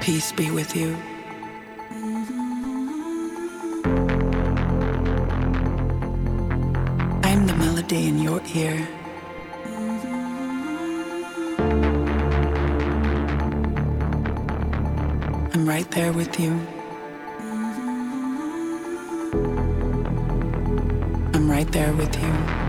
Peace be with you. I'm the melody in your ear. I'm right there with you. I'm right there with you.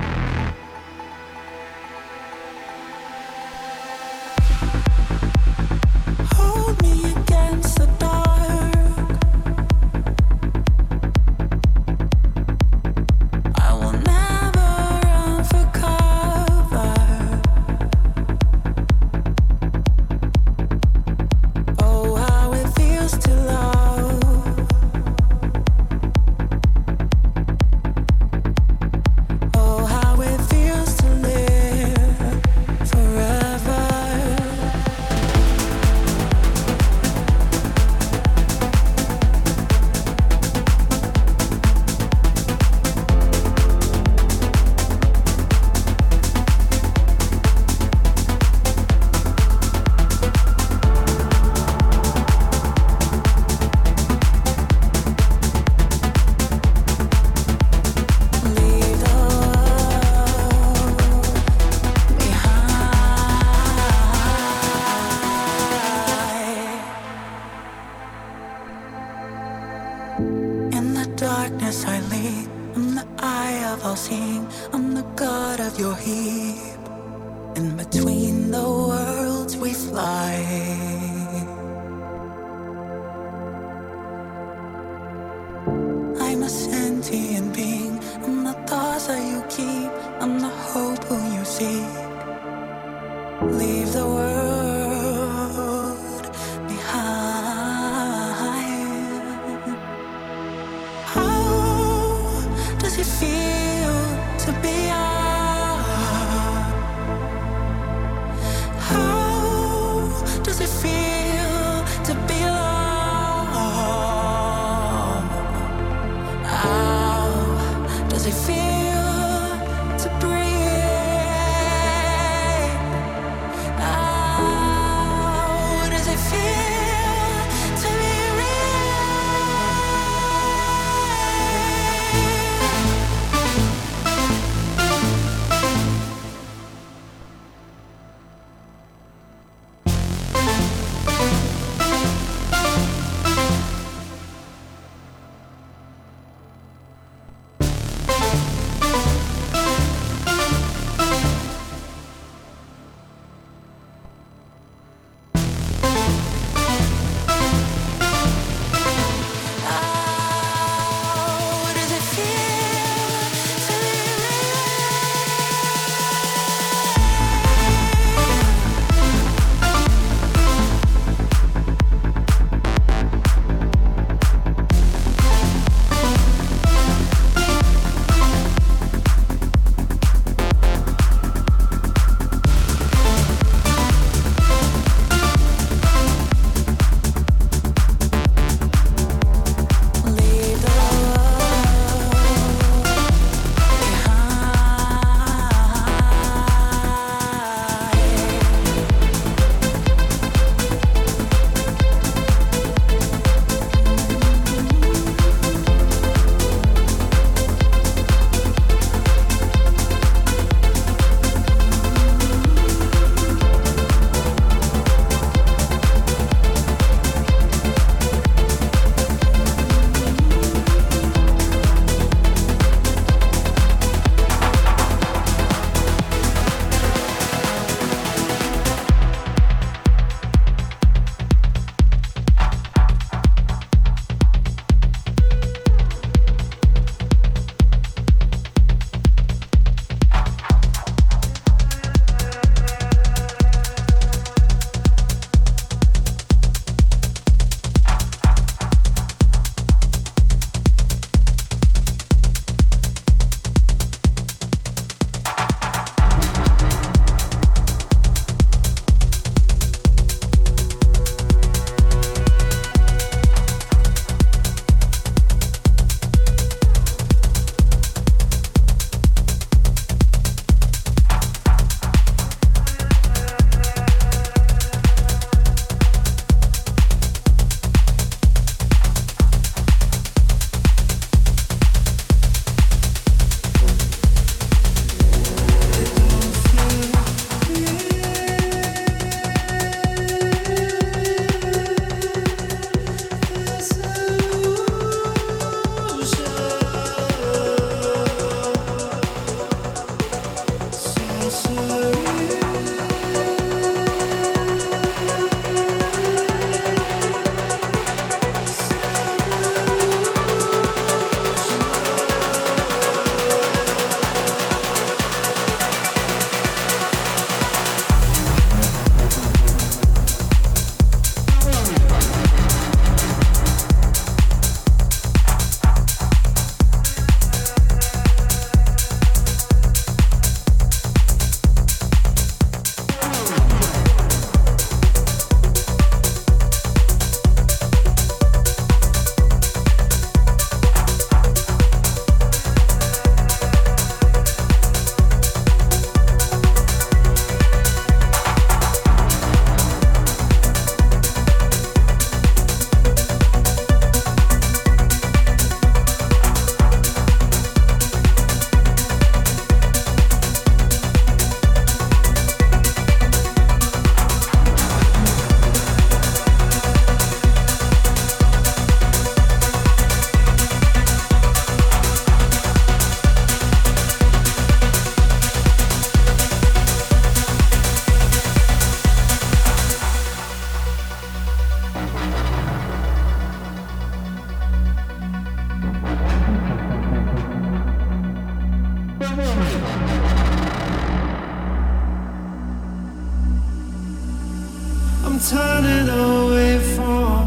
I'm turning away from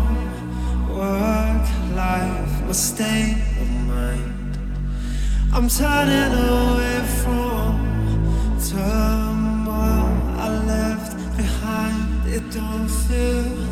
work life mistake of mind. I'm turning away from turmoil I left behind. It don't feel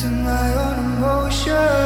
Oh